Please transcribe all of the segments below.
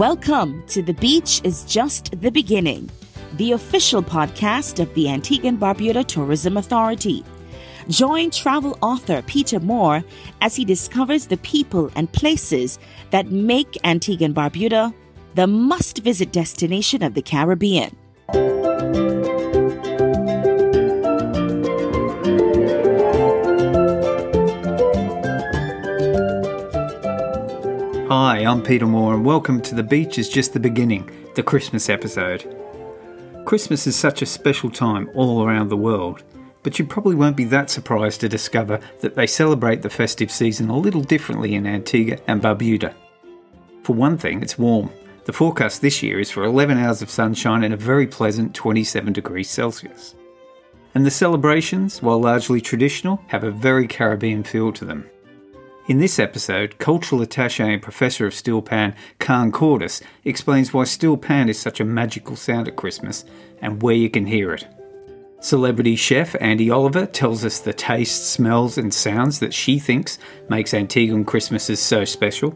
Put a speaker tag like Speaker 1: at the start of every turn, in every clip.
Speaker 1: Welcome to The Beach is Just the Beginning, the official podcast of the Antigua Barbuda Tourism Authority. Join travel author Peter Moore as he discovers the people and places that make Antigua Barbuda the must visit destination of the Caribbean.
Speaker 2: Hi, I'm Peter Moore, and welcome to The Beach is Just the Beginning, the Christmas episode. Christmas is such a special time all around the world, but you probably won't be that surprised to discover that they celebrate the festive season a little differently in Antigua and Barbuda. For one thing, it's warm. The forecast this year is for 11 hours of sunshine and a very pleasant 27 degrees Celsius. And the celebrations, while largely traditional, have a very Caribbean feel to them. In this episode, cultural attaché and professor of steel pan Khan Cordice explains why steel pan is such a magical sound at Christmas and where you can hear it. Celebrity chef Andi Oliver tells us the tastes, smells, and sounds that she thinks makes Antiguan Christmases so special.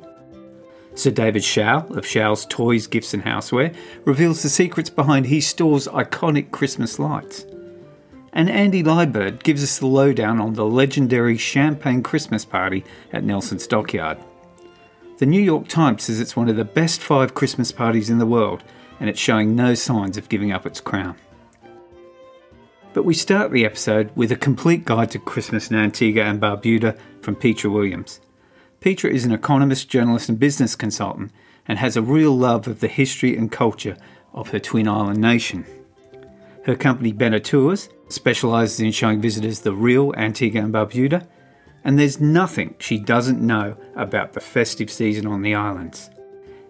Speaker 2: Sir David Shoul of Shoul's Toys, Gifts and Houseware reveals the secrets behind his store's iconic Christmas lights and Andy Liburd gives us the lowdown on the legendary Champagne Christmas party at Nelson's Dockyard. The New York Times says it's one of the best five Christmas parties in the world, and it's showing no signs of giving up its crown. But we start the episode with a complete guide to Christmas in Antigua and Barbuda from Petra Williams. Petra is an economist, journalist, and business consultant and has a real love of the history and culture of her twin island nation. Her company, Better Tours, specialises in showing visitors the real Antigua and Barbuda, and there's nothing she doesn't know about the festive season on the islands,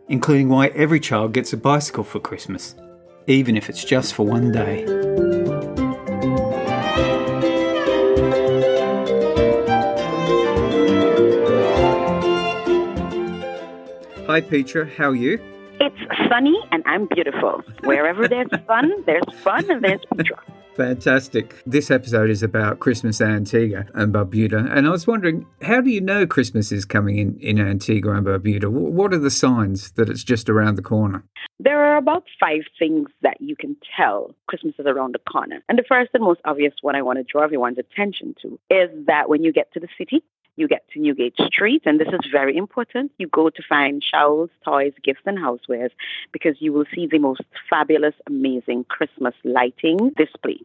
Speaker 2: including why every child gets a bicycle for Christmas, even if it's just for one day. Hi, Petra, how are you?
Speaker 3: It's sunny and I'm beautiful. Wherever there's sun, there's fun and there's Petra.
Speaker 2: Fantastic. This episode is about Christmas in Antigua and Barbuda. And I was wondering, how do you know Christmas is coming in, in Antigua and Barbuda? What are the signs that it's just around the corner?
Speaker 3: There are about five things that you can tell Christmas is around the corner. And the first and most obvious one I want to draw everyone's attention to is that when you get to the city, you get to Newgate Street, and this is very important. You go to find Shoul's, toys, gifts, and housewares because you will see the most fabulous, amazing Christmas lighting display.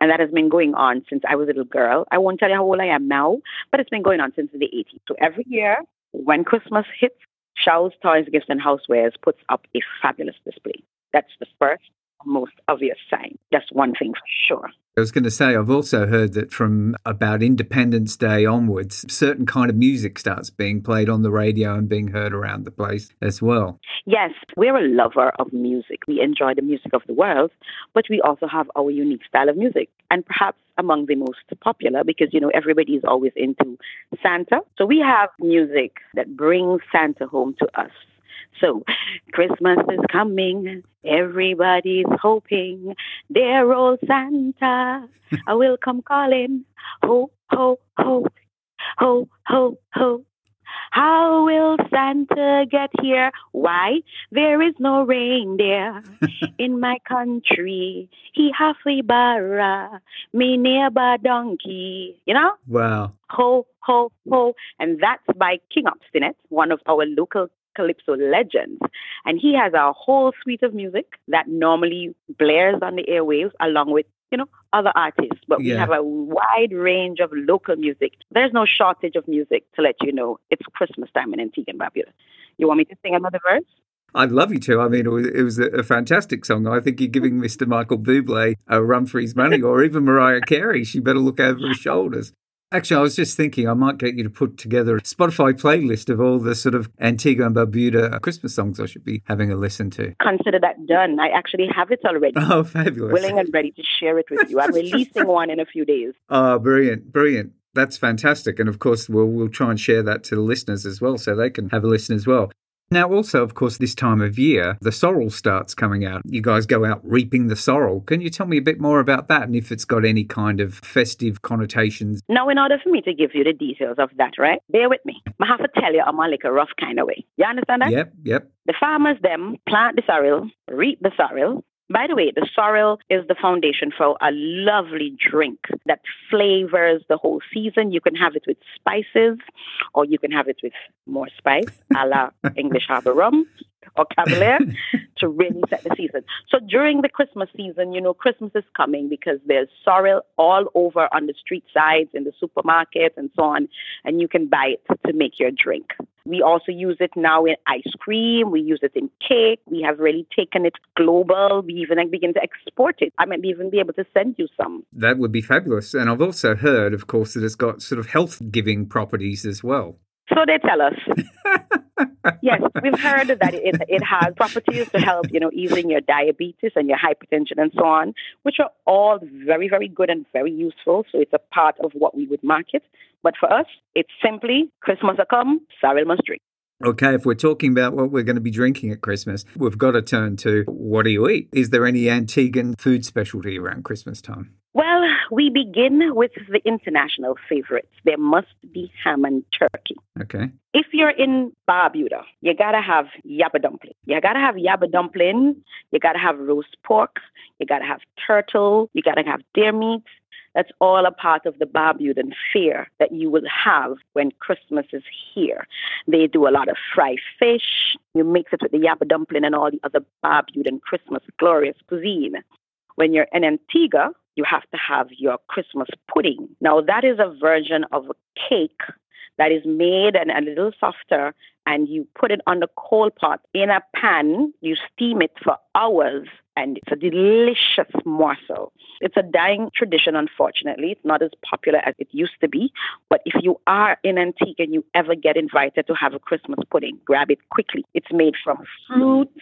Speaker 3: And that has been going on since I was a little girl. I won't tell you how old I am now, but it's been going on since the 80s. So every year, when Christmas hits, Shoul's, Toys, Gifts, and Housewares puts up a fabulous display. That's the first most obvious sign. That's one thing for sure.
Speaker 2: I was going to say, I've also heard that from about Independence Day onwards, certain kind of music starts being played on the radio and being heard around the place as well.
Speaker 3: Yes, we're a lover of music. We enjoy the music of the world, but we also have our unique style of music. And perhaps among the most popular, because, you know, everybody is always into Santa. So we have music that brings Santa home to us. So Christmas is coming. Everybody's hoping. Dear old Santa, I will come calling. Ho, ho, ho, ho, ho, ho. How will Santa get here? Why? There is no reindeer in my country. He halfway barra, me neighbor donkey. You know?
Speaker 2: Wow.
Speaker 3: Ho, ho, ho. And that's by King Obstinate, one of our local calypso legends. And he has a whole suite of music that normally blares on the airwaves along with, you know, other artists. But yeah. we have a wide range of local music. There's no shortage of music to let you know it's Christmas time in Antigua and Barbuda. You want me to sing another verse?
Speaker 2: I'd love you to. I mean, it was, it was, a, fantastic song. I think you're giving Mr. Michael Bublé a run for his money, or even Mariah Carey. She better look over her shoulders. Actually, I was just thinking I might get you to put together a Spotify playlist of all the sort of Antigua and Barbuda Christmas songs I should be having a listen to.
Speaker 3: Consider that done. I actually have it already.
Speaker 2: Oh, fabulous.
Speaker 3: Willing and ready to share it with you. I'm releasing one in a few days.
Speaker 2: Oh, brilliant, brilliant. That's fantastic. And of course, we'll, we'll try and share that to the listeners as well so they can have a listen as well. Now, also, of course, this time of year, the sorrel starts coming out. You guys go out reaping the sorrel. Can you tell me a bit more about that and if it's got any kind of festive connotations?
Speaker 3: Now, in order for me to give you the details of that, right, bear with me. I have to tell you, I'm a like a rough kind of way. You understand that?
Speaker 2: Yep, yep.
Speaker 3: The farmers, them, plant the sorrel, reap the sorrel, by the way, the sorrel is the foundation for a lovely drink that flavors the whole season. You can have it with spices or you can have it with more spice, a la English Harbor rum or Cavalier to really set the season. So during the Christmas season, you know, Christmas is coming because there's sorrel all over on the street sides, in the supermarkets, and so on, and you can buy it to make your drink. We also use it now in ice cream. We use it in cake. We have really taken it global. We even begin to export it. I might even be able to send you some.
Speaker 2: That would be fabulous. And I've also heard, of course, that it's got sort of health giving properties as well.
Speaker 3: So they tell us. yes, we've heard that it, it has properties to help, you know, easing your diabetes and your hypertension and so on, which are all very, very good and very useful. So it's a part of what we would market. But for us, it's simply Christmas a come, sorrel must drink.
Speaker 2: Okay, if we're talking about what we're going to be drinking at Christmas, we've got to turn to what do you eat? Is there any Antiguan food specialty around Christmas time?
Speaker 3: We begin with the international favorites. There must be ham and turkey.
Speaker 2: Okay.
Speaker 3: If you're in Barbuda, you gotta have yabba dumpling. You gotta have yabba dumpling. You gotta have roast pork. You gotta have turtle. You gotta have deer meat. That's all a part of the Barbudan fare that you will have when Christmas is here. They do a lot of fried fish. You mix it with the yabba dumpling and all the other Barbudan Christmas glorious cuisine. When you're in Antigua, you have to have your Christmas pudding. Now, that is a version of a cake that is made and a little softer, and you put it on the coal pot in a pan. You steam it for hours, and it's a delicious morsel. It's a dying tradition, unfortunately. It's not as popular as it used to be. But if you are in Antigua and you ever get invited to have a Christmas pudding, grab it quickly. It's made from fruits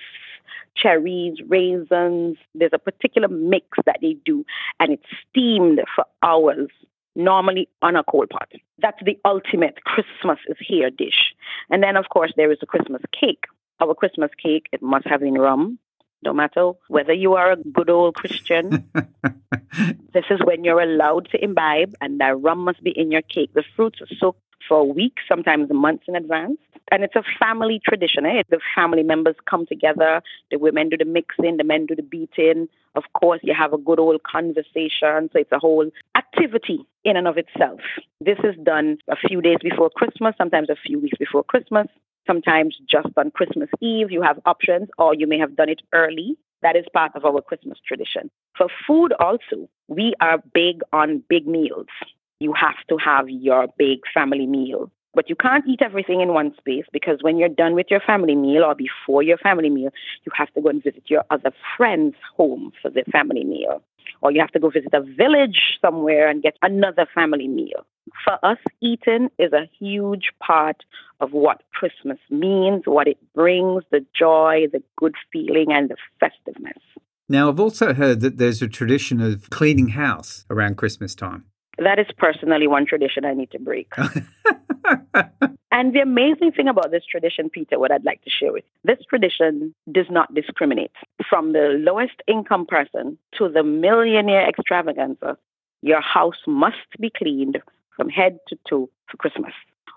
Speaker 3: cherries, raisins. There's a particular mix that they do, and it's steamed for hours, normally on a coal pot. That's the ultimate Christmas is here dish. And then, of course, there is a Christmas cake. Our Christmas cake, it must have in rum. No matter whether you are a good old Christian, this is when you're allowed to imbibe, and that rum must be in your cake. The fruits are soaked for weeks, sometimes months in advance. And it's a family tradition. Eh? The family members come together. The women do the mixing, the men do the beating. Of course, you have a good old conversation. So it's a whole activity in and of itself. This is done a few days before Christmas, sometimes a few weeks before Christmas, sometimes just on Christmas Eve. You have options, or you may have done it early. That is part of our Christmas tradition. For food, also, we are big on big meals you have to have your big family meal. But you can't eat everything in one space because when you're done with your family meal or before your family meal, you have to go and visit your other friend's home for the family meal. Or you have to go visit a village somewhere and get another family meal. For us, eating is a huge part of what Christmas means, what it brings, the joy, the good feeling, and the festiveness.
Speaker 2: Now, I've also heard that there's a tradition of cleaning house around Christmas time.
Speaker 3: That is personally one tradition I need to break. and the amazing thing about this tradition, Peter, what I'd like to share with you, this tradition does not discriminate. From the lowest income person to the millionaire extravaganza, your house must be cleaned from head to toe for Christmas.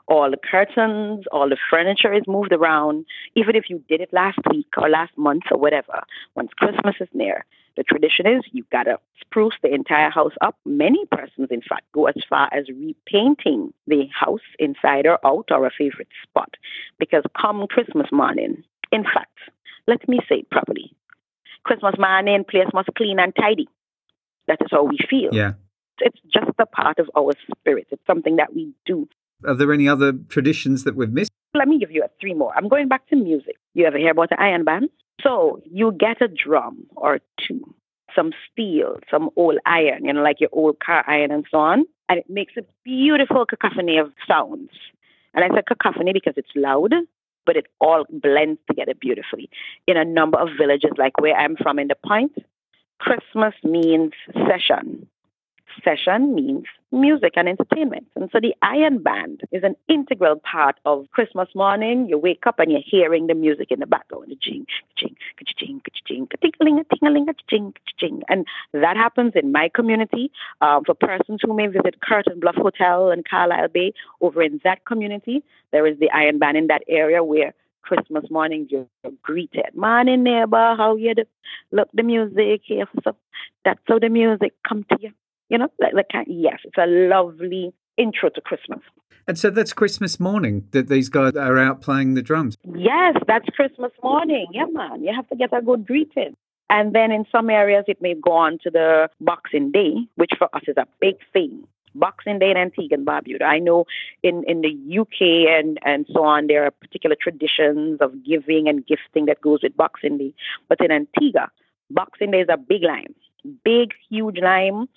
Speaker 3: All the curtains, all the furniture is moved around. Even if you did it last week or last month or whatever, once Christmas is near, the tradition is you've gotta spruce the entire house up. Many persons, in fact, go as far as repainting the house inside or out or a favorite spot. Because come Christmas morning, in fact, let me say it properly. Christmas morning, place must clean and tidy. That is how we feel.
Speaker 2: Yeah.
Speaker 3: It's just a part of our spirit. It's something that we do.
Speaker 2: Are there any other traditions that we've missed?
Speaker 3: Let me give you a three more. I'm going back to music. You ever hear about the iron band? So you get a drum or two, some steel, some old iron, you know, like your old car iron and so on, and it makes a beautiful cacophony of sounds. And I said cacophony because it's loud, but it all blends together beautifully. In a number of villages, like where I'm from in the point, Christmas means session. Session means music and entertainment. And so the iron band is an integral part of Christmas morning. You wake up and you're hearing the music in the background, the jing, jing, jing, jing, tingling, tingling, jing, jing. And that happens in my community. Um, for persons who may visit Curtain Bluff Hotel in Carlisle Bay, over in that community, there is the iron band in that area where Christmas morning you're greeted. Morning neighbor, how you do? Look the music here. So that's how the music come to you. You know, like, like yes, it's a lovely intro to Christmas.
Speaker 2: And so that's Christmas morning that these guys are out playing the drums.
Speaker 3: Yes, that's Christmas morning. Yeah, man. You have to get a good greeting. And then in some areas, it may go on to the Boxing Day, which for us is a big thing. Boxing Day in Antigua and Barbuda. I know in, in the UK and, and so on, there are particular traditions of giving and gifting that goes with Boxing Day. But in Antigua, Boxing Day is a big lime, big, huge lime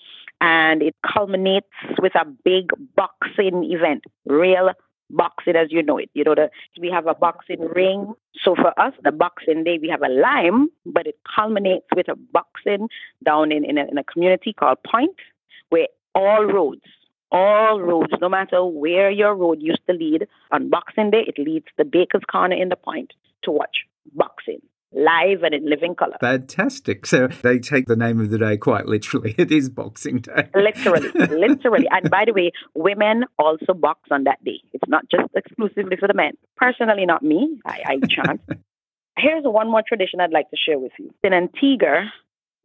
Speaker 3: and it culminates with a big boxing event, real boxing as you know it. You know, the, we have a boxing ring. So for us, the boxing day, we have a lime, but it culminates with a boxing down in, in, a, in a community called Point, where all roads, all roads, no matter where your road used to lead, on Boxing Day, it leads the Baker's Corner in the Point to watch boxing live and in living color.
Speaker 2: Fantastic. So they take the name of the day quite literally. It is Boxing Day.
Speaker 3: literally, literally. And by the way, women also box on that day. It's not just exclusively for the men. Personally, not me. I, I chant. Here's one more tradition I'd like to share with you. In Antigua,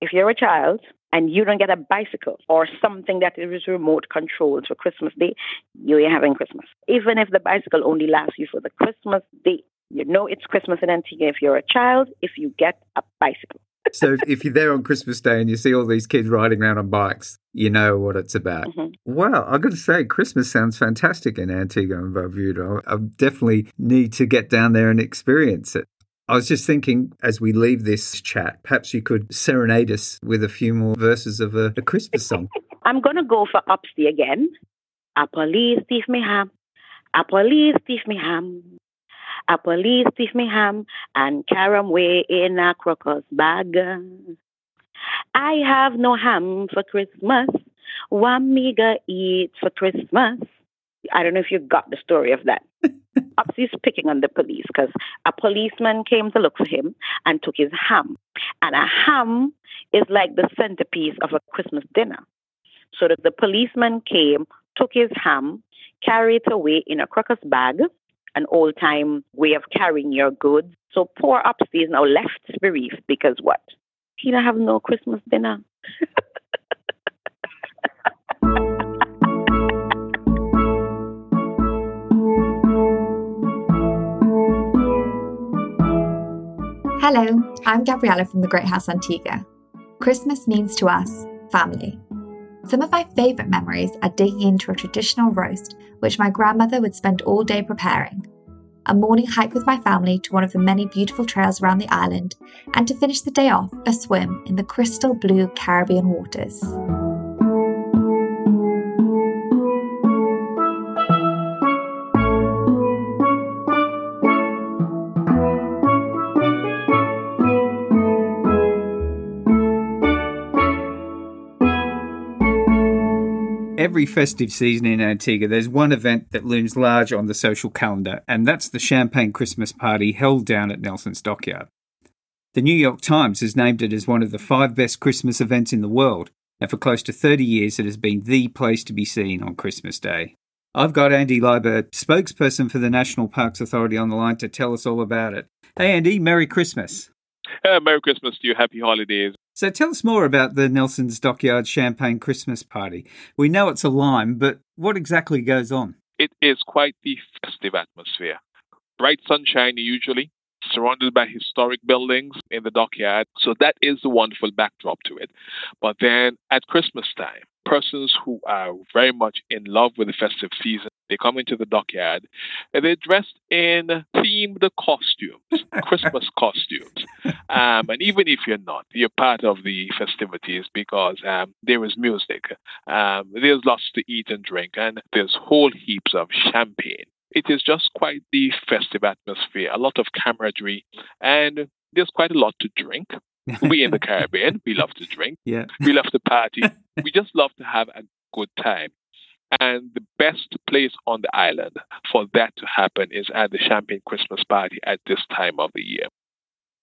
Speaker 3: if you're a child and you don't get a bicycle or something that is remote controlled for Christmas Day, you ain't having Christmas. Even if the bicycle only lasts you for the Christmas day, you know it's Christmas in Antigua if you're a child, if you get a bicycle.
Speaker 2: so if you're there on Christmas Day and you see all these kids riding around on bikes, you know what it's about. Mm-hmm. Wow, I've got to say, Christmas sounds fantastic in Antigua and Barbuda. I definitely need to get down there and experience it. I was just thinking, as we leave this chat, perhaps you could serenade us with a few more verses of a, a Christmas song.
Speaker 3: I'm going to go for Upsy again. A police thief me ham. A police thief. A police thief me ham and carry away in a crocus bag. I have no ham for Christmas. What me go eat for Christmas? I don't know if you got the story of that. Upsy's picking on the police because a policeman came to look for him and took his ham. And a ham is like the centerpiece of a Christmas dinner. So that the policeman came, took his ham, carried it away in a crocus bag, an old time way of carrying your goods. So poor Upsy is now left bereaved because what? He don't have no Christmas dinner.
Speaker 4: Hello, I'm Gabriella from the Great House Antigua. Christmas means to us family. Some of my favourite memories are digging into a traditional roast, which my grandmother would spend all day preparing, a morning hike with my family to one of the many beautiful trails around the island, and to finish the day off, a swim in the crystal blue Caribbean waters.
Speaker 2: Every festive season in Antigua, there's one event that looms large on the social calendar, and that's the Champagne Christmas party held down at Nelson's Dockyard. The New York Times has named it as one of the five best Christmas events in the world, and for close to 30 years, it has been the place to be seen on Christmas Day. I've got Andy Liburd, spokesperson for the National Parks Authority, on the line to tell us all about it. Hey, Andy, Merry Christmas.
Speaker 5: Uh, Merry Christmas to you. Happy holidays.
Speaker 2: So tell us more about the Nelson's Dockyard Champagne Christmas Party. We know it's a lime, but what exactly goes on?
Speaker 5: It is quite the festive atmosphere. Bright sunshine usually, surrounded by historic buildings in the dockyard. So that is the wonderful backdrop to it. But then at Christmas time, persons who are very much in love with the festive season they come into the dockyard and they're dressed in themed costumes, Christmas costumes. Um, and even if you're not, you're part of the festivities because um, there is music, um, there's lots to eat and drink, and there's whole heaps of champagne. It is just quite the festive atmosphere, a lot of camaraderie, and there's quite a lot to drink. we in the Caribbean, we love to drink.
Speaker 2: Yeah.
Speaker 5: We love to party. we just love to have a good time. And the best place on the island for that to happen is at the Champagne Christmas party at this time of the year.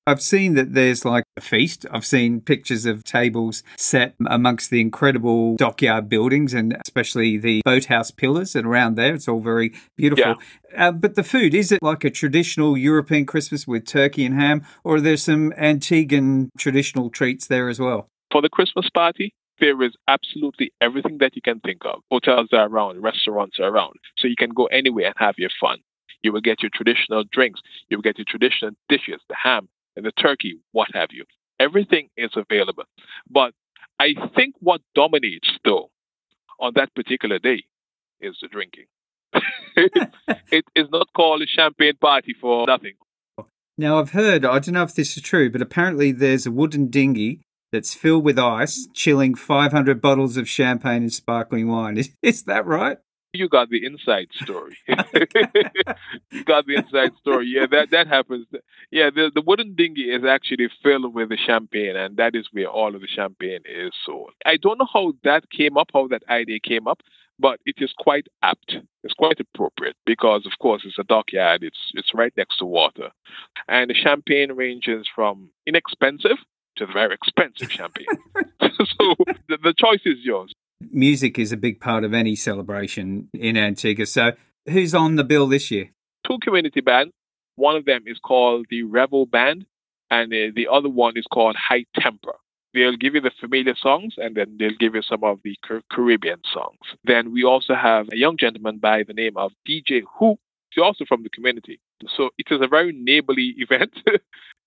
Speaker 2: I've seen that there's like a feast. I've seen pictures of tables set amongst the incredible dockyard buildings and especially the boathouse pillars and around there. It's all very beautiful. Yeah. Uh, but the food, is it like a traditional European Christmas with turkey and ham, or are there some Antiguan traditional treats there as well?
Speaker 5: For the Christmas party, there is absolutely everything that you can think of. Hotels are around, restaurants are around. So you can go anywhere and have your fun. You will get your traditional drinks. You will get your traditional dishes, the ham, and the turkey, what have you. Everything is available. But I think what dominates, though, on that particular day is the drinking. it is not called a champagne party for nothing.
Speaker 2: Now, I've heard, I don't know if this is true, but apparently there's a wooden dinghy that's filled with ice, chilling 500 bottles of champagne and sparkling wine. Is, is that right?
Speaker 5: You got the inside story. you got the inside story. Yeah, that that happens. Yeah, the the wooden dinghy is actually filled with the champagne, and that is where all of the champagne is sold. I don't know how that came up, how that idea came up, but it is quite apt. It's quite appropriate because, of course, it's a dockyard. It's it's right next to water, and the champagne ranges from inexpensive to the very expensive champagne. so the, the choice is yours.
Speaker 2: Music is a big part of any celebration in Antigua. So, who's on the bill this year?
Speaker 5: Two community bands. One of them is called the Revel Band, and uh, the other one is called High Temper. They'll give you the familiar songs, and then they'll give you some of the Caribbean songs. Then we also have a young gentleman by the name of DJ Who. He's also from the community. So it is a very neighborly event.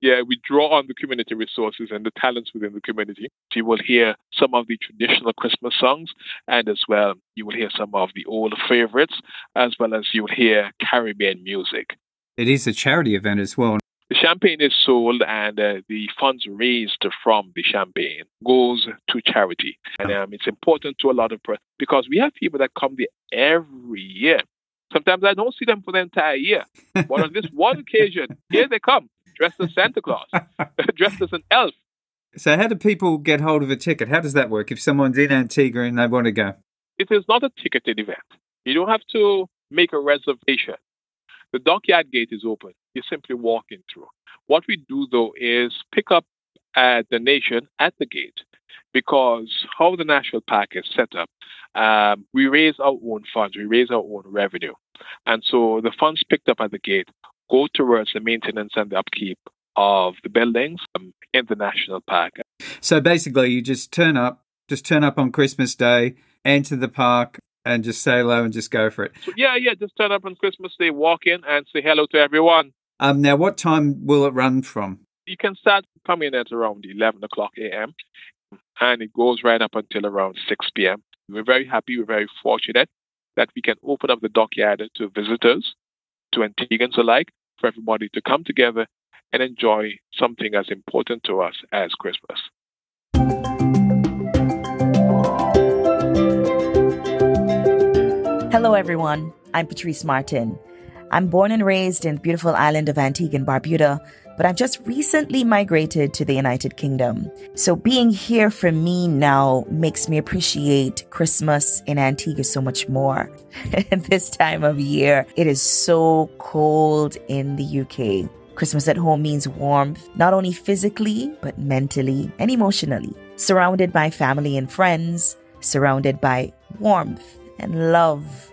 Speaker 5: yeah, we draw on the community resources and the talents within the community. You will hear some of the traditional Christmas songs, and as well, you will hear some of the old favorites, as well as you will hear Caribbean music.
Speaker 2: It is a charity event as well.
Speaker 5: The champagne is sold, and uh, the funds raised from the champagne goes to charity, and um, it's important to a lot of people because we have people that come there every year. Sometimes I don't see them for the entire year, but on this one occasion, here they come dressed as Santa Claus, dressed as an elf.
Speaker 2: So, how do people get hold of a ticket? How does that work if someone's in Antigua and they want to go?
Speaker 5: It is not a ticketed event. You don't have to make a reservation. The dockyard gate is open. You're simply walking through. What we do, though, is pick up uh, a donation at the gate because how the national park is set up, um, we raise our own funds, we raise our own revenue. And so the funds picked up at the gate go towards the maintenance and the upkeep of the buildings um, in the national park.
Speaker 2: So basically, you just turn up, just turn up on Christmas Day, enter the park, and just say hello and just go for it.
Speaker 5: So, yeah, yeah, just turn up on Christmas Day, walk in, and say hello to everyone.
Speaker 2: Um, now, what time will it run from?
Speaker 5: You can start coming at around 11 o'clock a.m. and it goes right up until around 6 p.m. We're very happy, we're very fortunate that we can open up the dockyard to visitors, to Antiguans alike, for everybody to come together and enjoy something as important to us as Christmas.
Speaker 1: Hello, everyone. I'm Patrice Martin. I'm born and raised in the beautiful island of Antigua and Barbuda, but I've just recently migrated to the United Kingdom. So being here for me now makes me appreciate Christmas in Antigua so much more. At this time of year, it is so cold in the UK. Christmas at home means warmth, not only physically, but mentally and emotionally. Surrounded by family and friends, surrounded by warmth and love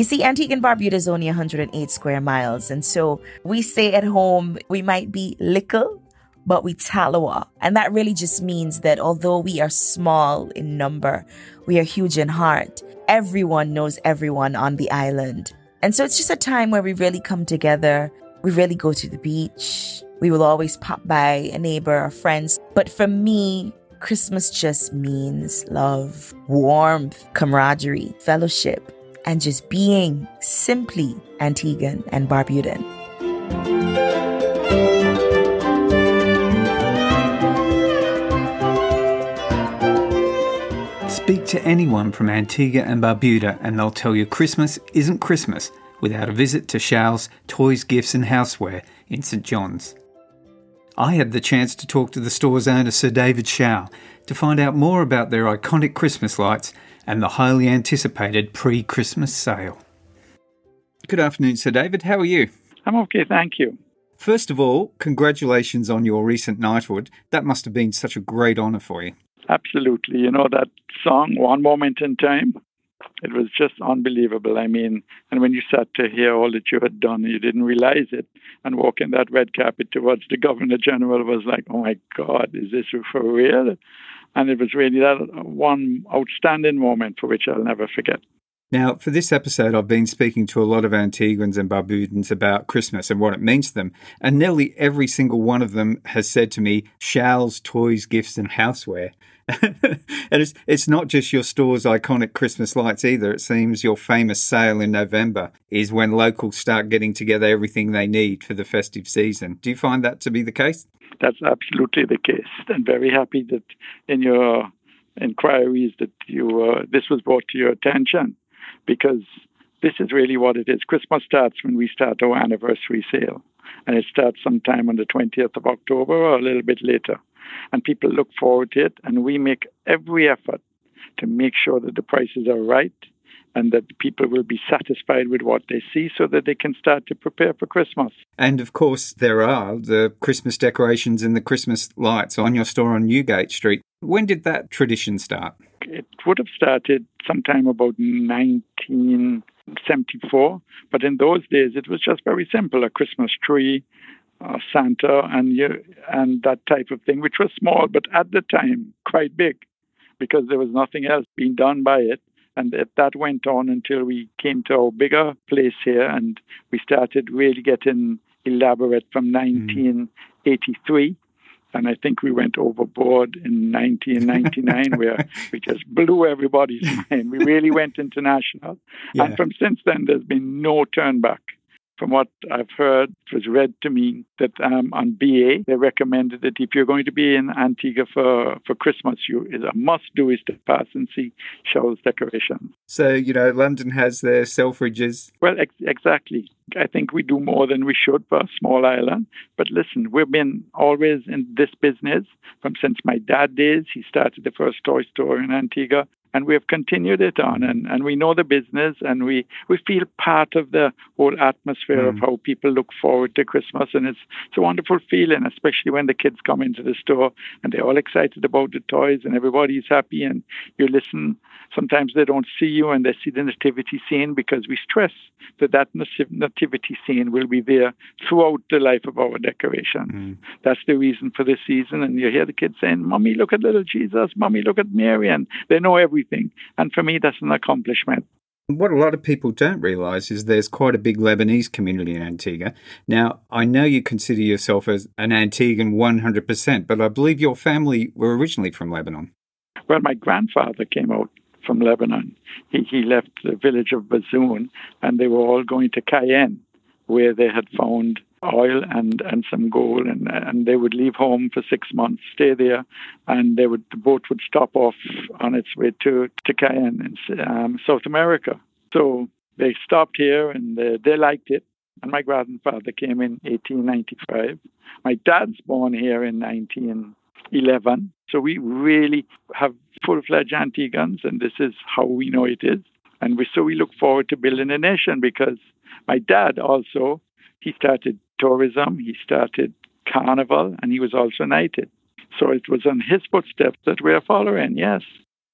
Speaker 1: you see, Antigua and Barbuda is only 108 square miles. And so we say at home, we might be little, but we Taloa. And that really just means that although we are small in number, we are huge in heart. Everyone knows everyone on the island. And so it's just a time where we really come together. We really go to the beach. We will always pop by a neighbor or friends. But for me, Christmas just means love, warmth, camaraderie, fellowship and just being simply Antiguan and Barbudan.
Speaker 2: Speak to anyone from Antigua and Barbuda, and they'll tell you Christmas isn't Christmas without a visit to Shoul's Toys, Gifts and Houseware in St John's. I had the chance to talk to the store's owner, Sir David Shoul, to find out more about their iconic Christmas lights and the highly anticipated pre Christmas sale. Good afternoon, Sir David. How are you?
Speaker 6: I'm okay, thank you.
Speaker 2: First of all, congratulations on your recent knighthood. That must have been such a great honour for you.
Speaker 6: Absolutely. You know that song, One Moment in Time? It was just unbelievable. I mean, and when you sat to hear all that you had done, you didn't realize it. And walking that red carpet towards the Governor General was like, oh my God, is this for real? And it was really that one outstanding moment for which I'll never forget.
Speaker 2: Now, for this episode, I've been speaking to a lot of Antiguans and Barbudans about Christmas and what it means to them. And nearly every single one of them has said to me, Shoul's, toys, gifts, and houseware. and it's, it's not just your store's iconic Christmas lights either. It seems your famous sale in November is when locals start getting together everything they need for the festive season. Do you find that to be the case?
Speaker 6: That's absolutely the case. And very happy that in your inquiries that you uh, this was brought to your attention because this is really what it is. Christmas starts when we start our anniversary sale, and it starts sometime on the 20th of October or a little bit later. And people look forward to it, and we make every effort to make sure that the prices are right and that people will be satisfied with what they see so that they can start to prepare for Christmas.
Speaker 2: And of course, there are the Christmas decorations and the Christmas lights on your store on Newgate Street. When did that tradition start?
Speaker 6: It would have started sometime about 1974, but in those days it was just very simple a Christmas tree, uh, Santa, and, you, and that type of thing, which was small, but at the time quite big because there was nothing else being done by it. And that went on until we came to our bigger place here and we started really getting elaborate from 1983. Mm. And I think we went overboard in 1999, where we just blew everybody's mind. We really went international. Yeah. And from since then, there's been no turn back from what I've heard, it was read to me that um, on BA they recommended that if you're going to be in Antigua for, for Christmas, you a must do is to pass and see Shoul's decorations.
Speaker 2: So you know, London has their Selfridges.
Speaker 6: Well, ex- exactly. I think we do more than we should for a small island. But listen, we've been always in this business from since my dad days. He started the first toy store in Antigua and we have continued it on and, and we know the business and we, we feel part of the whole atmosphere mm. of how people look forward to Christmas and it's, it's a wonderful feeling, especially when the kids come into the store and they're all excited about the toys and everybody's happy and you listen. Sometimes they don't see you and they see the nativity scene because we stress that that nativity scene will be there throughout the life of our decoration. Mm. That's the reason for this season. And you hear the kids saying, Mommy, look at little Jesus. Mommy, look at Mary. And they know everything. And for me, that's an accomplishment.
Speaker 2: What a lot of people don't realise is there's quite a big Lebanese community in Antigua. Now, I know you consider yourself as an Antiguan 100%, but I believe your family were originally from Lebanon.
Speaker 6: Well, my grandfather came out from Lebanon. He, he left the village of Bazoun, and they were all going to Cayenne, where they had found oil and, and some gold, and, and they would leave home for six months, stay there, and they would the boat would stop off on its way to, to Cayenne in um, South America. So they stopped here and they, they liked it. And my grandfather came in 1895. My dad's born here in 1911. So we really have full-fledged Antiguans, and this is how we know it is. And we, so we look forward to building a nation because my dad also he started tourism, he started carnival, and he was also knighted. So it was on his footsteps that we're following, yes.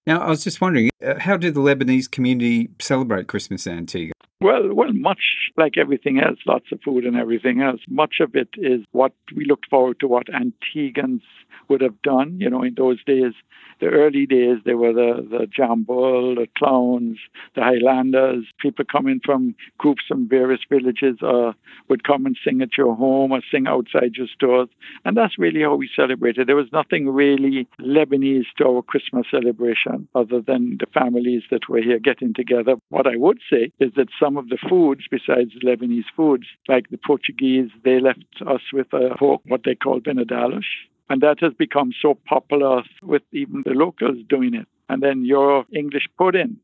Speaker 2: Now, I was just wondering, uh, how did the Lebanese community celebrate Christmas in Antigua?
Speaker 6: Well, well, much like everything else, lots of food and everything else. Much of it is what we looked forward to, what Antiguans would have done. You know, in those days, the early days, there were the, the John Bull, the clowns, the Highlanders, people coming from groups from various villages uh, would come and sing at your home or sing outside your stores. And that's really how we celebrated. There was nothing really Lebanese to our Christmas celebration other than the families that were here getting together. What I would say is that some of the foods, besides Lebanese foods, like the Portuguese, they left us with a pork, what they call benadalash. And that has become so popular with even the locals doing it. And then your English pudding,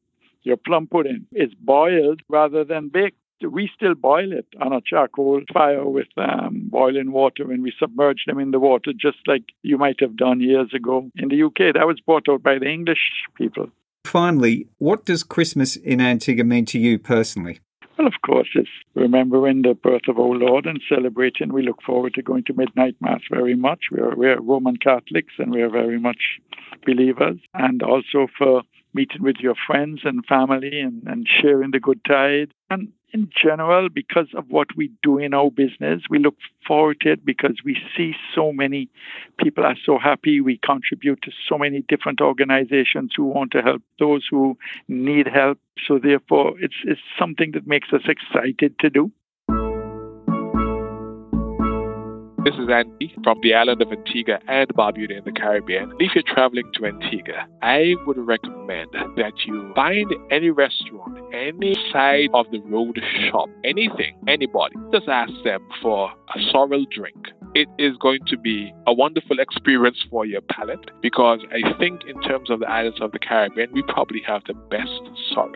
Speaker 6: your plum pudding, is boiled rather than baked. We still boil it on a charcoal fire with um, boiling water and we submerge them in the water just like you might have done years ago in the UK. That was brought out by the English people.
Speaker 2: Finally, what does Christmas in Antigua mean to you personally?
Speaker 6: Well, of course, it's remembering the birth of our Lord and celebrating. We look forward to going to midnight mass very much. We are, we are Roman Catholics and we are very much believers. And also for meeting with your friends and family and, and sharing the good tide. And in general, because of what we do in our business, we look forward to it because we see so many people are so happy. We contribute to so many different organizations who want to help those who need help. So therefore, it's, it's something that makes us excited to do.
Speaker 5: This is Andy from the island of Antigua and Barbuda in the Caribbean. If you're traveling to Antigua, I would recommend that you find any restaurant, any side of the road shop, anything, anybody. Just ask them for a sorrel drink. It is going to be a wonderful experience for your palate because I think, in terms of the islands of the Caribbean, we probably have the best sorrel.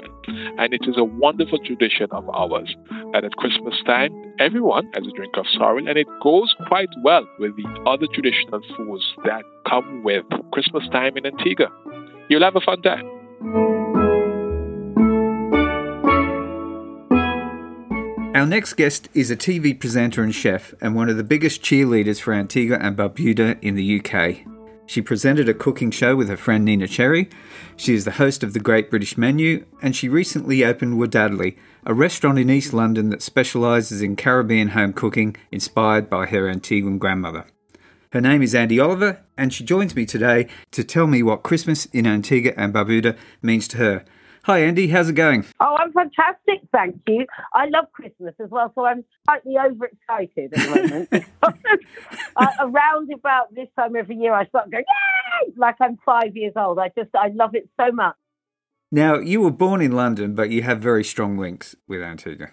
Speaker 5: And it is a wonderful tradition of ours that at Christmas time, everyone has a drink of sorrel, and it goes quite well with the other traditional foods that come with Christmas time in Antigua. You'll have a fun time.
Speaker 2: Our next guest is a TV presenter and chef, and one of the biggest cheerleaders for Antigua and Barbuda in the UK. She presented a cooking show with her friend Neneh Cherry. She is the host of the Great British Menu, and she recently opened Wadadli, a restaurant in East London that specialises in Caribbean home cooking inspired by her Antiguan grandmother. Her name is Andi Oliver, and she joins me today to tell me what Christmas in Antigua and Barbuda means to her. Hi, Andi. How's it going?
Speaker 7: Oh, I'm fantastic, thank you. I love Christmas as well, so I'm slightly overexcited at the moment. uh, around about this time every year, I start going, yay! Like I'm five years old. I just, I love it so much.
Speaker 2: Now, you were born in London, but you have very strong links with Antigua.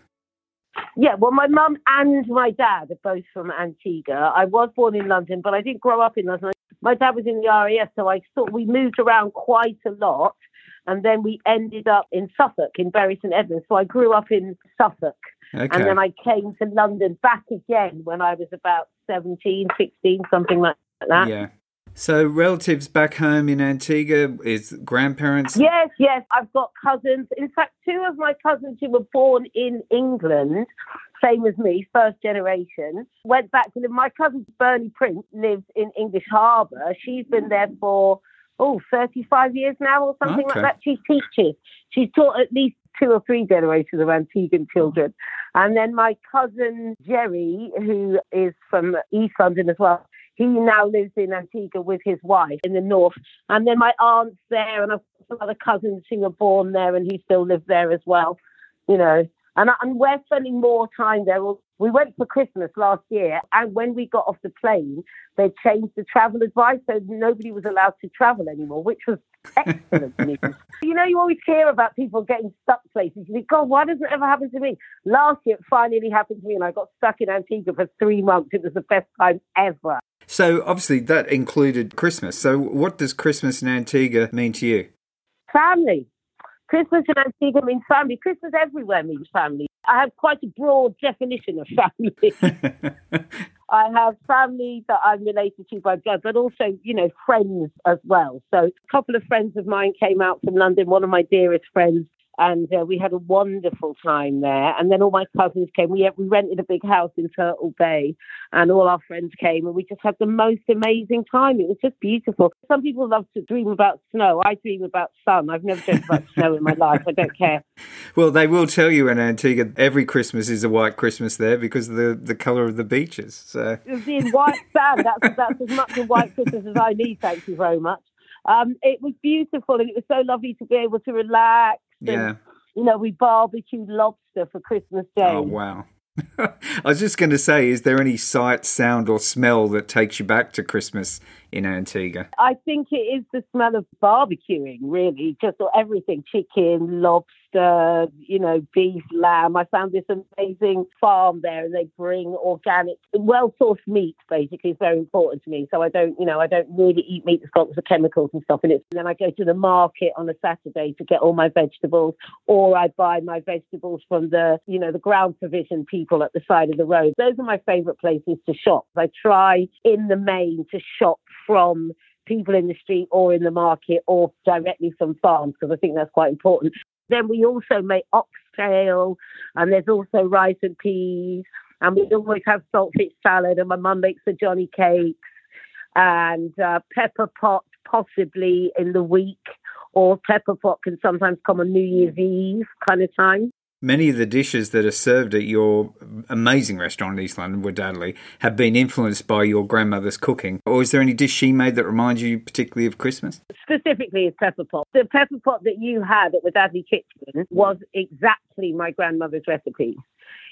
Speaker 7: Yeah, well, my mum and my dad are both from Antigua. I was born in London, but I didn't grow up in London. My dad was in the RAF, so I thought we moved around quite a lot and then we ended up in Suffolk, in Bury St Edmunds. So I grew up in Suffolk. Okay. And then I came to London back again when I was about 17, 16, something like that.
Speaker 2: Yeah. So relatives back home in Antigua is grandparents?
Speaker 7: Yes, yes. I've got cousins. In fact, two of my cousins who were born in England, same as me, first generation, went back to live. My cousin Bernie Prince lives in English Harbour. She's been there for oh, 35 years now or something okay. like that. She teaches. She's taught at least two or three generations of Antiguan children. And then my cousin Jerry, who is from East London as well, he now lives in Antigua with his wife in the north. And then my aunt's there, and I've got some other cousins who were born there and who still live there as well, you know. And, and we're spending more time there. We went for Christmas last year, and when we got off the plane, they changed the travel advice, so nobody was allowed to travel anymore, which was excellent news. You know, you always hear about people getting stuck places. You think, God, why doesn't it ever happen to me? Last year, it finally happened to me, and I got stuck in Antigua for three months. It was the best time ever.
Speaker 2: So, obviously, that included Christmas. So, what does Christmas in Antigua mean to you?
Speaker 7: Family. Christmas in Antigua means family. Christmas everywhere means family. I have quite a broad definition of family. I have family that I'm related to by blood, but also, you know, friends as well. So a couple of friends of mine came out from London. One of my dearest friends and uh, we had a wonderful time there. And then all my cousins came. We we rented a big house in Turtle Bay, and all our friends came, and we just had the most amazing time. It was just beautiful. Some people love to dream about snow. I dream about sun. I've never dreamt about snow in my life. I don't care.
Speaker 2: Well, they will tell you in Antigua every Christmas is a white Christmas there because of the the colour of the beaches. So
Speaker 7: in white sand. That's that's as much a white Christmas as I need. Thank you very much. Um, it was beautiful and it was so lovely to be able to relax
Speaker 2: yeah.
Speaker 7: you know, we barbecued lobster for Christmas Day.
Speaker 2: Oh, wow. I was just going to say, is there any sight, sound, or smell that takes you back to Christmas in Antigua?
Speaker 7: I think it is the smell of barbecuing, really, just everything chicken, lobster, you know, beef, lamb. I found this amazing farm there and they bring organic, well sourced meat, basically, is very important to me. So I don't, you know, I don't really eat meat that's got lots of chemicals and stuff in it. And then I go to the market on a Saturday to get all my vegetables, or I buy my vegetables from the, you know, the ground provision people at the side of the road. Those are my favorite places to shop. I try in the main to shop from people in the street or in the market or directly from farms because I think that's quite important. Then we also make oxtail and there's also rice and peas and we always have saltfish salad and my mum makes the Johnny cakes and uh, pepper pot possibly in the week or pepper pot can sometimes come on New Year's Eve kind of time.
Speaker 2: Many of the dishes that are served at your amazing restaurant in East London, Wadadli, have been influenced by your grandmother's cooking. Or is there any dish she made that reminds you particularly of Christmas?
Speaker 7: Specifically, it's pepper pot. The pepper pot that you had at Wadadli Kitchen was exactly my grandmother's recipe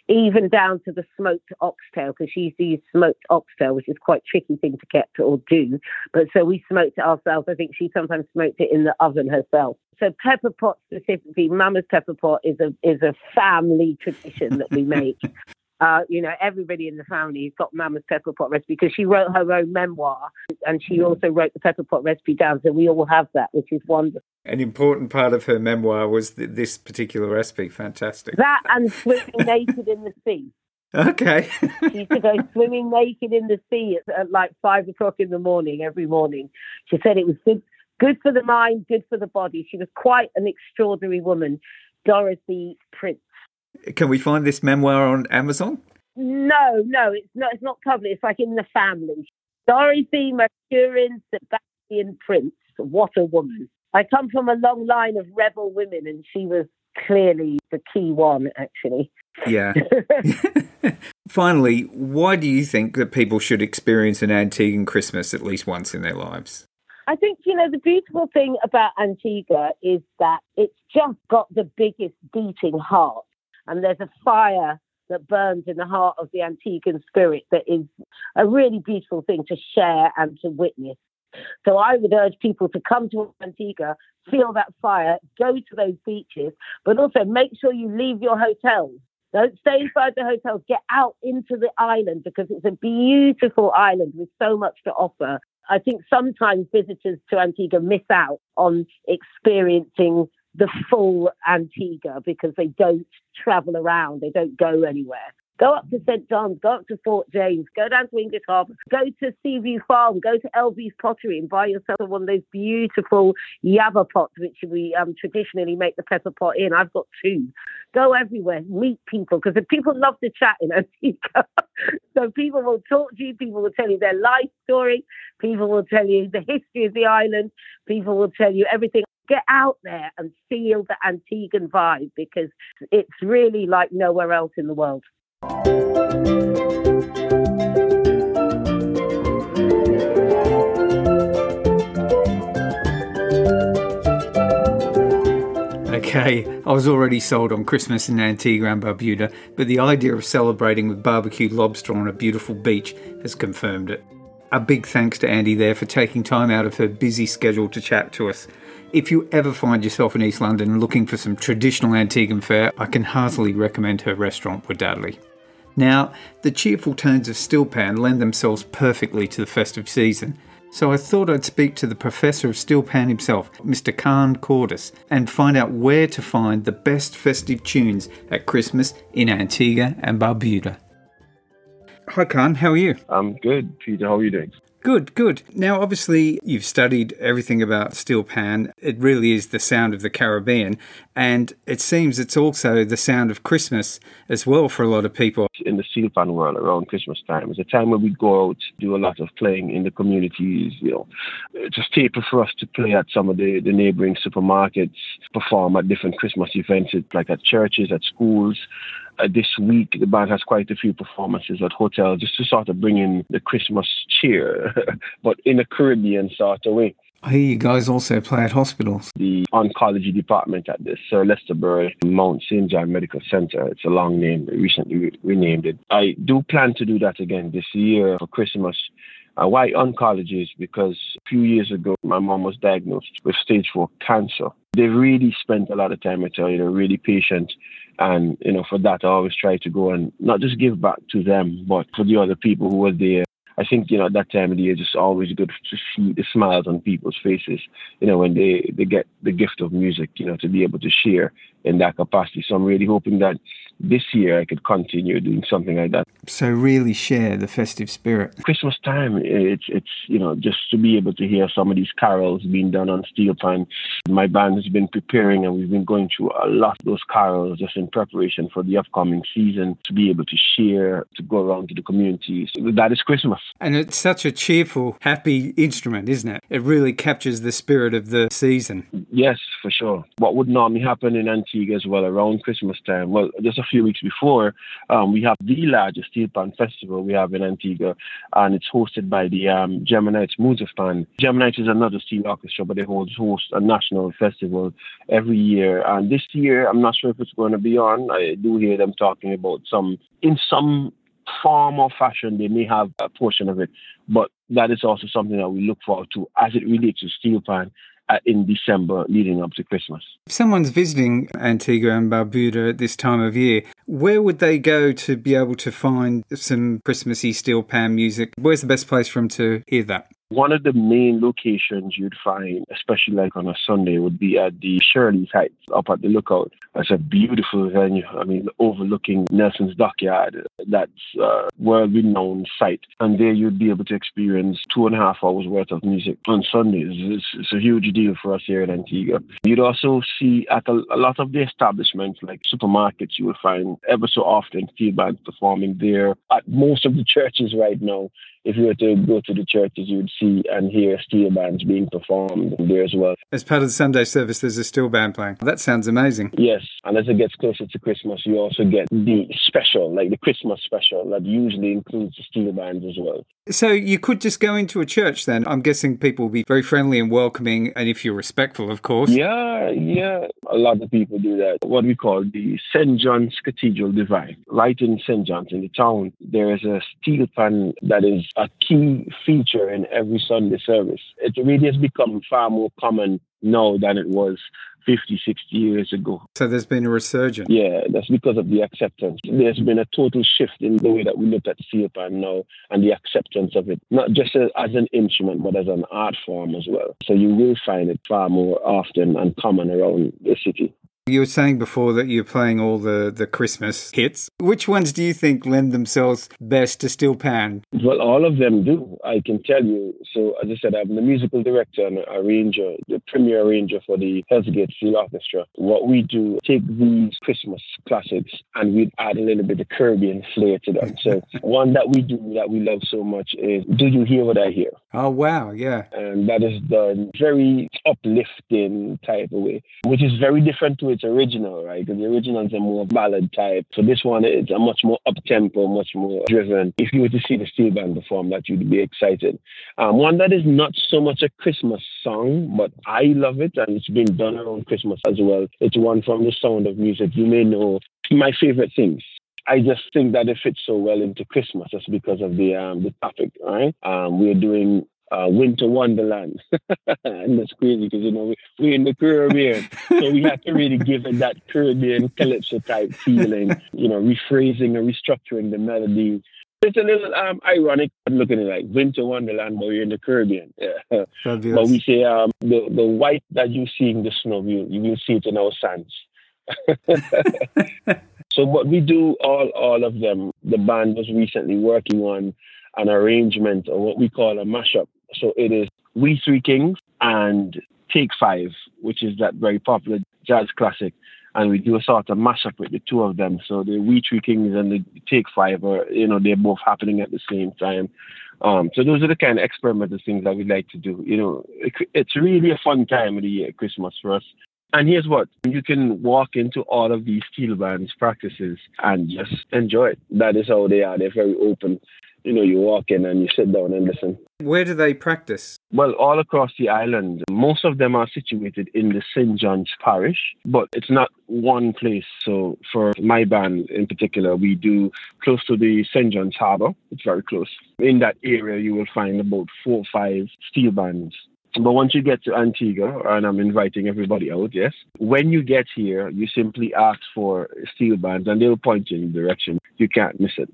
Speaker 7: even down to the smoked oxtail, because she used to use smoked oxtail, which is quite tricky thing to get or do. But so we smoked it ourselves. I think she sometimes smoked it in the oven herself. So pepper pot specifically, Mama's pepper pot is a is a family tradition that we make. Uh, you know, everybody in the family has got Mama's pepper pot recipe because she wrote her own memoir and she also wrote the pepper pot recipe down. So we all have that, which is wonderful.
Speaker 2: An important part of her memoir was th- this particular recipe. Fantastic.
Speaker 7: That and swimming naked in the sea.
Speaker 2: Okay.
Speaker 7: she used to go swimming naked in the sea at, at like five o'clock in the morning every morning. She said it was good, good for the mind, good for the body. She was quite an extraordinary woman, Dorothy Prince.
Speaker 2: Can we find this memoir on Amazon?
Speaker 7: No, no, it's not. It's not public. It's like in the family. Dorothy Maturin Sebastian Prince. What a woman! I come from a long line of rebel women, and she was clearly the key one, actually.
Speaker 2: Yeah. Finally, why do you think that people should experience an Antiguan Christmas at least once in their lives?
Speaker 7: I think, you know, the beautiful thing about Antigua is that it's just got the biggest beating heart. And there's a fire that burns in the heart of the Antiguan spirit that is a really beautiful thing to share and to witness. So I would urge people to come to Antigua, feel that fire, go to those beaches, but also make sure you leave your hotels. Don't stay inside the hotels. Get out into the island because it's a beautiful island with so much to offer. I think sometimes visitors to Antigua miss out on experiencing the full Antigua because they don't travel around, they don't go anywhere. Go up to St. John's, go up to Fort James, go down to English Harbour, go to Seaview Farm, go to Elvie's Pottery and buy yourself one of those beautiful yabba pots, which we um, traditionally make the pepper pot in. I've got two. Go everywhere, meet people, because people love to chat in Antigua. so people will talk to you, people will tell you their life story, people will tell you the history of the island, people will tell you everything get out there and feel the Antiguan vibe because it's really like nowhere else in the world.
Speaker 2: Okay, I was already sold on Christmas in Antigua and Barbuda, but the idea of celebrating with barbecued lobster on a beautiful beach has confirmed it. A big thanks to Andy there for taking time out of her busy schedule to chat to us. If you ever find yourself in East London looking for some traditional Antiguan fare, I can heartily recommend her restaurant, Wadadli. Now, the cheerful tones of steel pan lend themselves perfectly to the festive season, so I thought I'd speak to the professor of steel pan himself, Mr. Khan Cordice, and find out where to find the best festive tunes at Christmas in Antigua and Barbuda. Hi, Khan, how are you?
Speaker 8: I'm good, Peter. How are you doing?
Speaker 2: Good, good. Now, obviously, you've studied everything about steel pan. It really is the sound of the Caribbean, and it seems it's also the sound of Christmas as well for a lot of people.
Speaker 8: In the steel pan world, around Christmas time, it's a time where we go out, do a lot of playing in the communities. You know, it's a staple for us to play at some of the, the neighboring supermarkets, perform at different Christmas events, like at churches, at schools. Uh, this week, the band has quite a few performances at hotels just to sort of bring in the Christmas cheer, but in a Caribbean sort of way.
Speaker 2: I hear you guys also play at hospitals.
Speaker 8: The oncology department at the Sir Lester Bird Mount St. John Medical Center. It's a long name. We recently renamed it. I do plan to do that again this year for Christmas. Uh, why oncology is because a few years ago, my mom was diagnosed with stage four cancer. They really spent a lot of time with her, you know, really patient. And, you know, for that, I always try to go and not just give back to them, but for the other people who were there. I think, you know, at that time of the year, it's always good to see the smiles on people's faces, you know, when they, they get the gift of music, you know, to be able to share in that capacity. So I'm really hoping that this year I could continue doing something like that.
Speaker 2: So really share the festive spirit.
Speaker 8: Christmas time, it's it's you know just to be able to hear some of these carols being done on steel pan. My band has been preparing and we've been going through a lot of those carols just in preparation for the upcoming season. To be able to share, to go around to the communities, that is Christmas.
Speaker 2: And it's such a cheerful, happy instrument, isn't it? It really captures the spirit of the season.
Speaker 8: Yes, for sure. What would normally happen in Antigua as well around Christmas time? Well, just a few weeks before, um, we have the largest steel pan festival we have in Antigua, and it's hosted by the um, Gemonites Band. Gemonites is another steel orchestra, but they host, host a national festival every year. And this year, I'm not sure if it's going to be on. I do hear them talking about some, in some form or fashion, they may have a portion of it, but that is also something that we look forward to as it relates to steel pan Uh, in December leading up to Christmas.
Speaker 2: If someone's visiting Antigua and Barbuda at this time of year, where would they go to be able to find some Christmassy steel pan music? Where's the best place for them to hear that?
Speaker 8: One of the main locations you'd find, especially like on a Sunday, would be at the Shirley's Heights up at the Lookout. It's a beautiful venue. I mean, overlooking Nelson's Dockyard. That's a world renowned site. And there you'd be able to experience two and a half hours worth of music on Sundays. It's, it's a huge deal for us here in Antigua. You'd also see at a, a lot of the establishments, like supermarkets, you will find ever so often steel bands performing there. At most of the churches right now, if you were to go to the churches, you would see and hear steel bands being performed there as well.
Speaker 2: As part of the Sunday service, there's a steel band playing. That sounds amazing.
Speaker 8: Yes, and as it gets closer to Christmas, you also get the special, like the Christmas special, that usually includes the steel bands as well.
Speaker 2: So you could just go into a church then. I'm guessing people will be very friendly and welcoming, and if you're respectful, of course.
Speaker 8: Yeah, yeah. A lot of people do that. What we call the St. John's Cathedral Divine. Right in St. John's in the town, there is a steel pan that is a key feature in every Sunday service. It really has become far more common now than it was 50, 60 years ago.
Speaker 2: So there's been a resurgence.
Speaker 8: Yeah, that's because of the acceptance. There's been a total shift in the way that we look at steel now and the acceptance of it, not just as an instrument, but as an art form as well. So you will find it far more often and common around the city.
Speaker 2: You were saying before that you're playing all the, the Christmas hits. Which ones do you think lend themselves best to steel pan?
Speaker 8: Well, all of them do, I can tell you. So, as I said, I'm the musical director and arranger, the premier arranger for the Hellsgate Steel Orchestra. What we do, take these Christmas classics and we add a little bit of Caribbean flair to them. So, one that we do that we love so much is Do You Hear What I Hear?
Speaker 2: Oh, wow, yeah.
Speaker 8: And that is done very uplifting type of way, which is very different to its original, right? Because the original is a more ballad type. So this one is a much more up tempo, much more driven. If you were to see the steel band perform that, you'd be excited. Um, one that is not so much a Christmas song, but I love it, and it's been done around Christmas as well. It's one from the Sound of Music. You may know my favorite things. I just think that it fits so well into Christmas just because of the um, the topic, right? Um, we're doing uh, Winter Wonderland. and that's crazy because, you know, we're in the Caribbean. so we have to really give it that Caribbean calypso type feeling, you know, rephrasing and restructuring the melody. It's a little um, ironic looking at it like Winter Wonderland, but we're in the Caribbean. Yeah. But we say um, the, the white that you see in the snow, you, you will see it in our sands. so what we do all all of them the band was recently working on an arrangement or what we call a mashup so it is We Three Kings and Take Five, which is that very popular jazz classic. And we do a sort of mashup with the two of them. So the We Three Kings and the Take Five are, you know, they're both happening at the same time. Um, so those are the kind of experimental things that we like to do. You know, it, it's really a fun time of the year, Christmas for us. And here's what you can walk into all of these steel bands practices and just enjoy it. That is how they are. They're very open you know, you walk in and you sit down and listen.
Speaker 2: Where do they practice?
Speaker 8: Well, all across the island. Most of them are situated in the St. John's Parish, but it's not one place. So for my band in particular, we do close to the St. John's Harbour. It's very close. In that area, you will find about four or five steel bands but once you get to Antigua, and I'm inviting everybody out, yes, when you get here, you simply ask for steel bands and they'll point you in the direction. You can't miss it.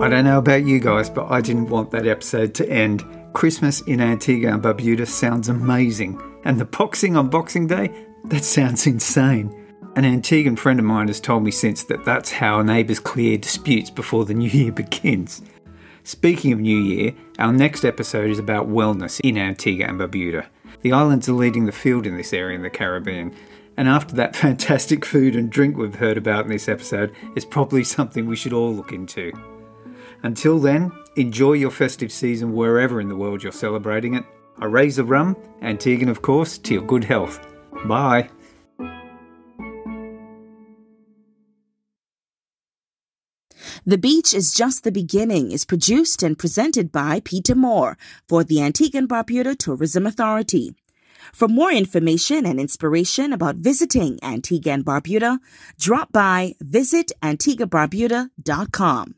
Speaker 2: I don't know about you guys, but I didn't want that episode to end. Christmas in Antigua and Barbuda sounds amazing, And the boxing on Boxing Day? That sounds insane. An Antiguan friend of mine has told me since that that's how neighbours clear disputes before the new year begins. Speaking of New Year, our next episode is about wellness in Antigua and Barbuda. The islands are leading the field in this area in the Caribbean, and after that fantastic food and drink we've heard about in this episode, it's probably something we should all look into. Until then, enjoy your festive season wherever in the world you're celebrating it. I raise the rum, Antiguan of course, to your good health. Bye.
Speaker 1: The Beach is Just the Beginning is produced and presented by Peter Moore for the Antigua and Barbuda Tourism Authority. For more information and inspiration about visiting Antigua and Barbuda, drop by visitantiguabarbuda.com.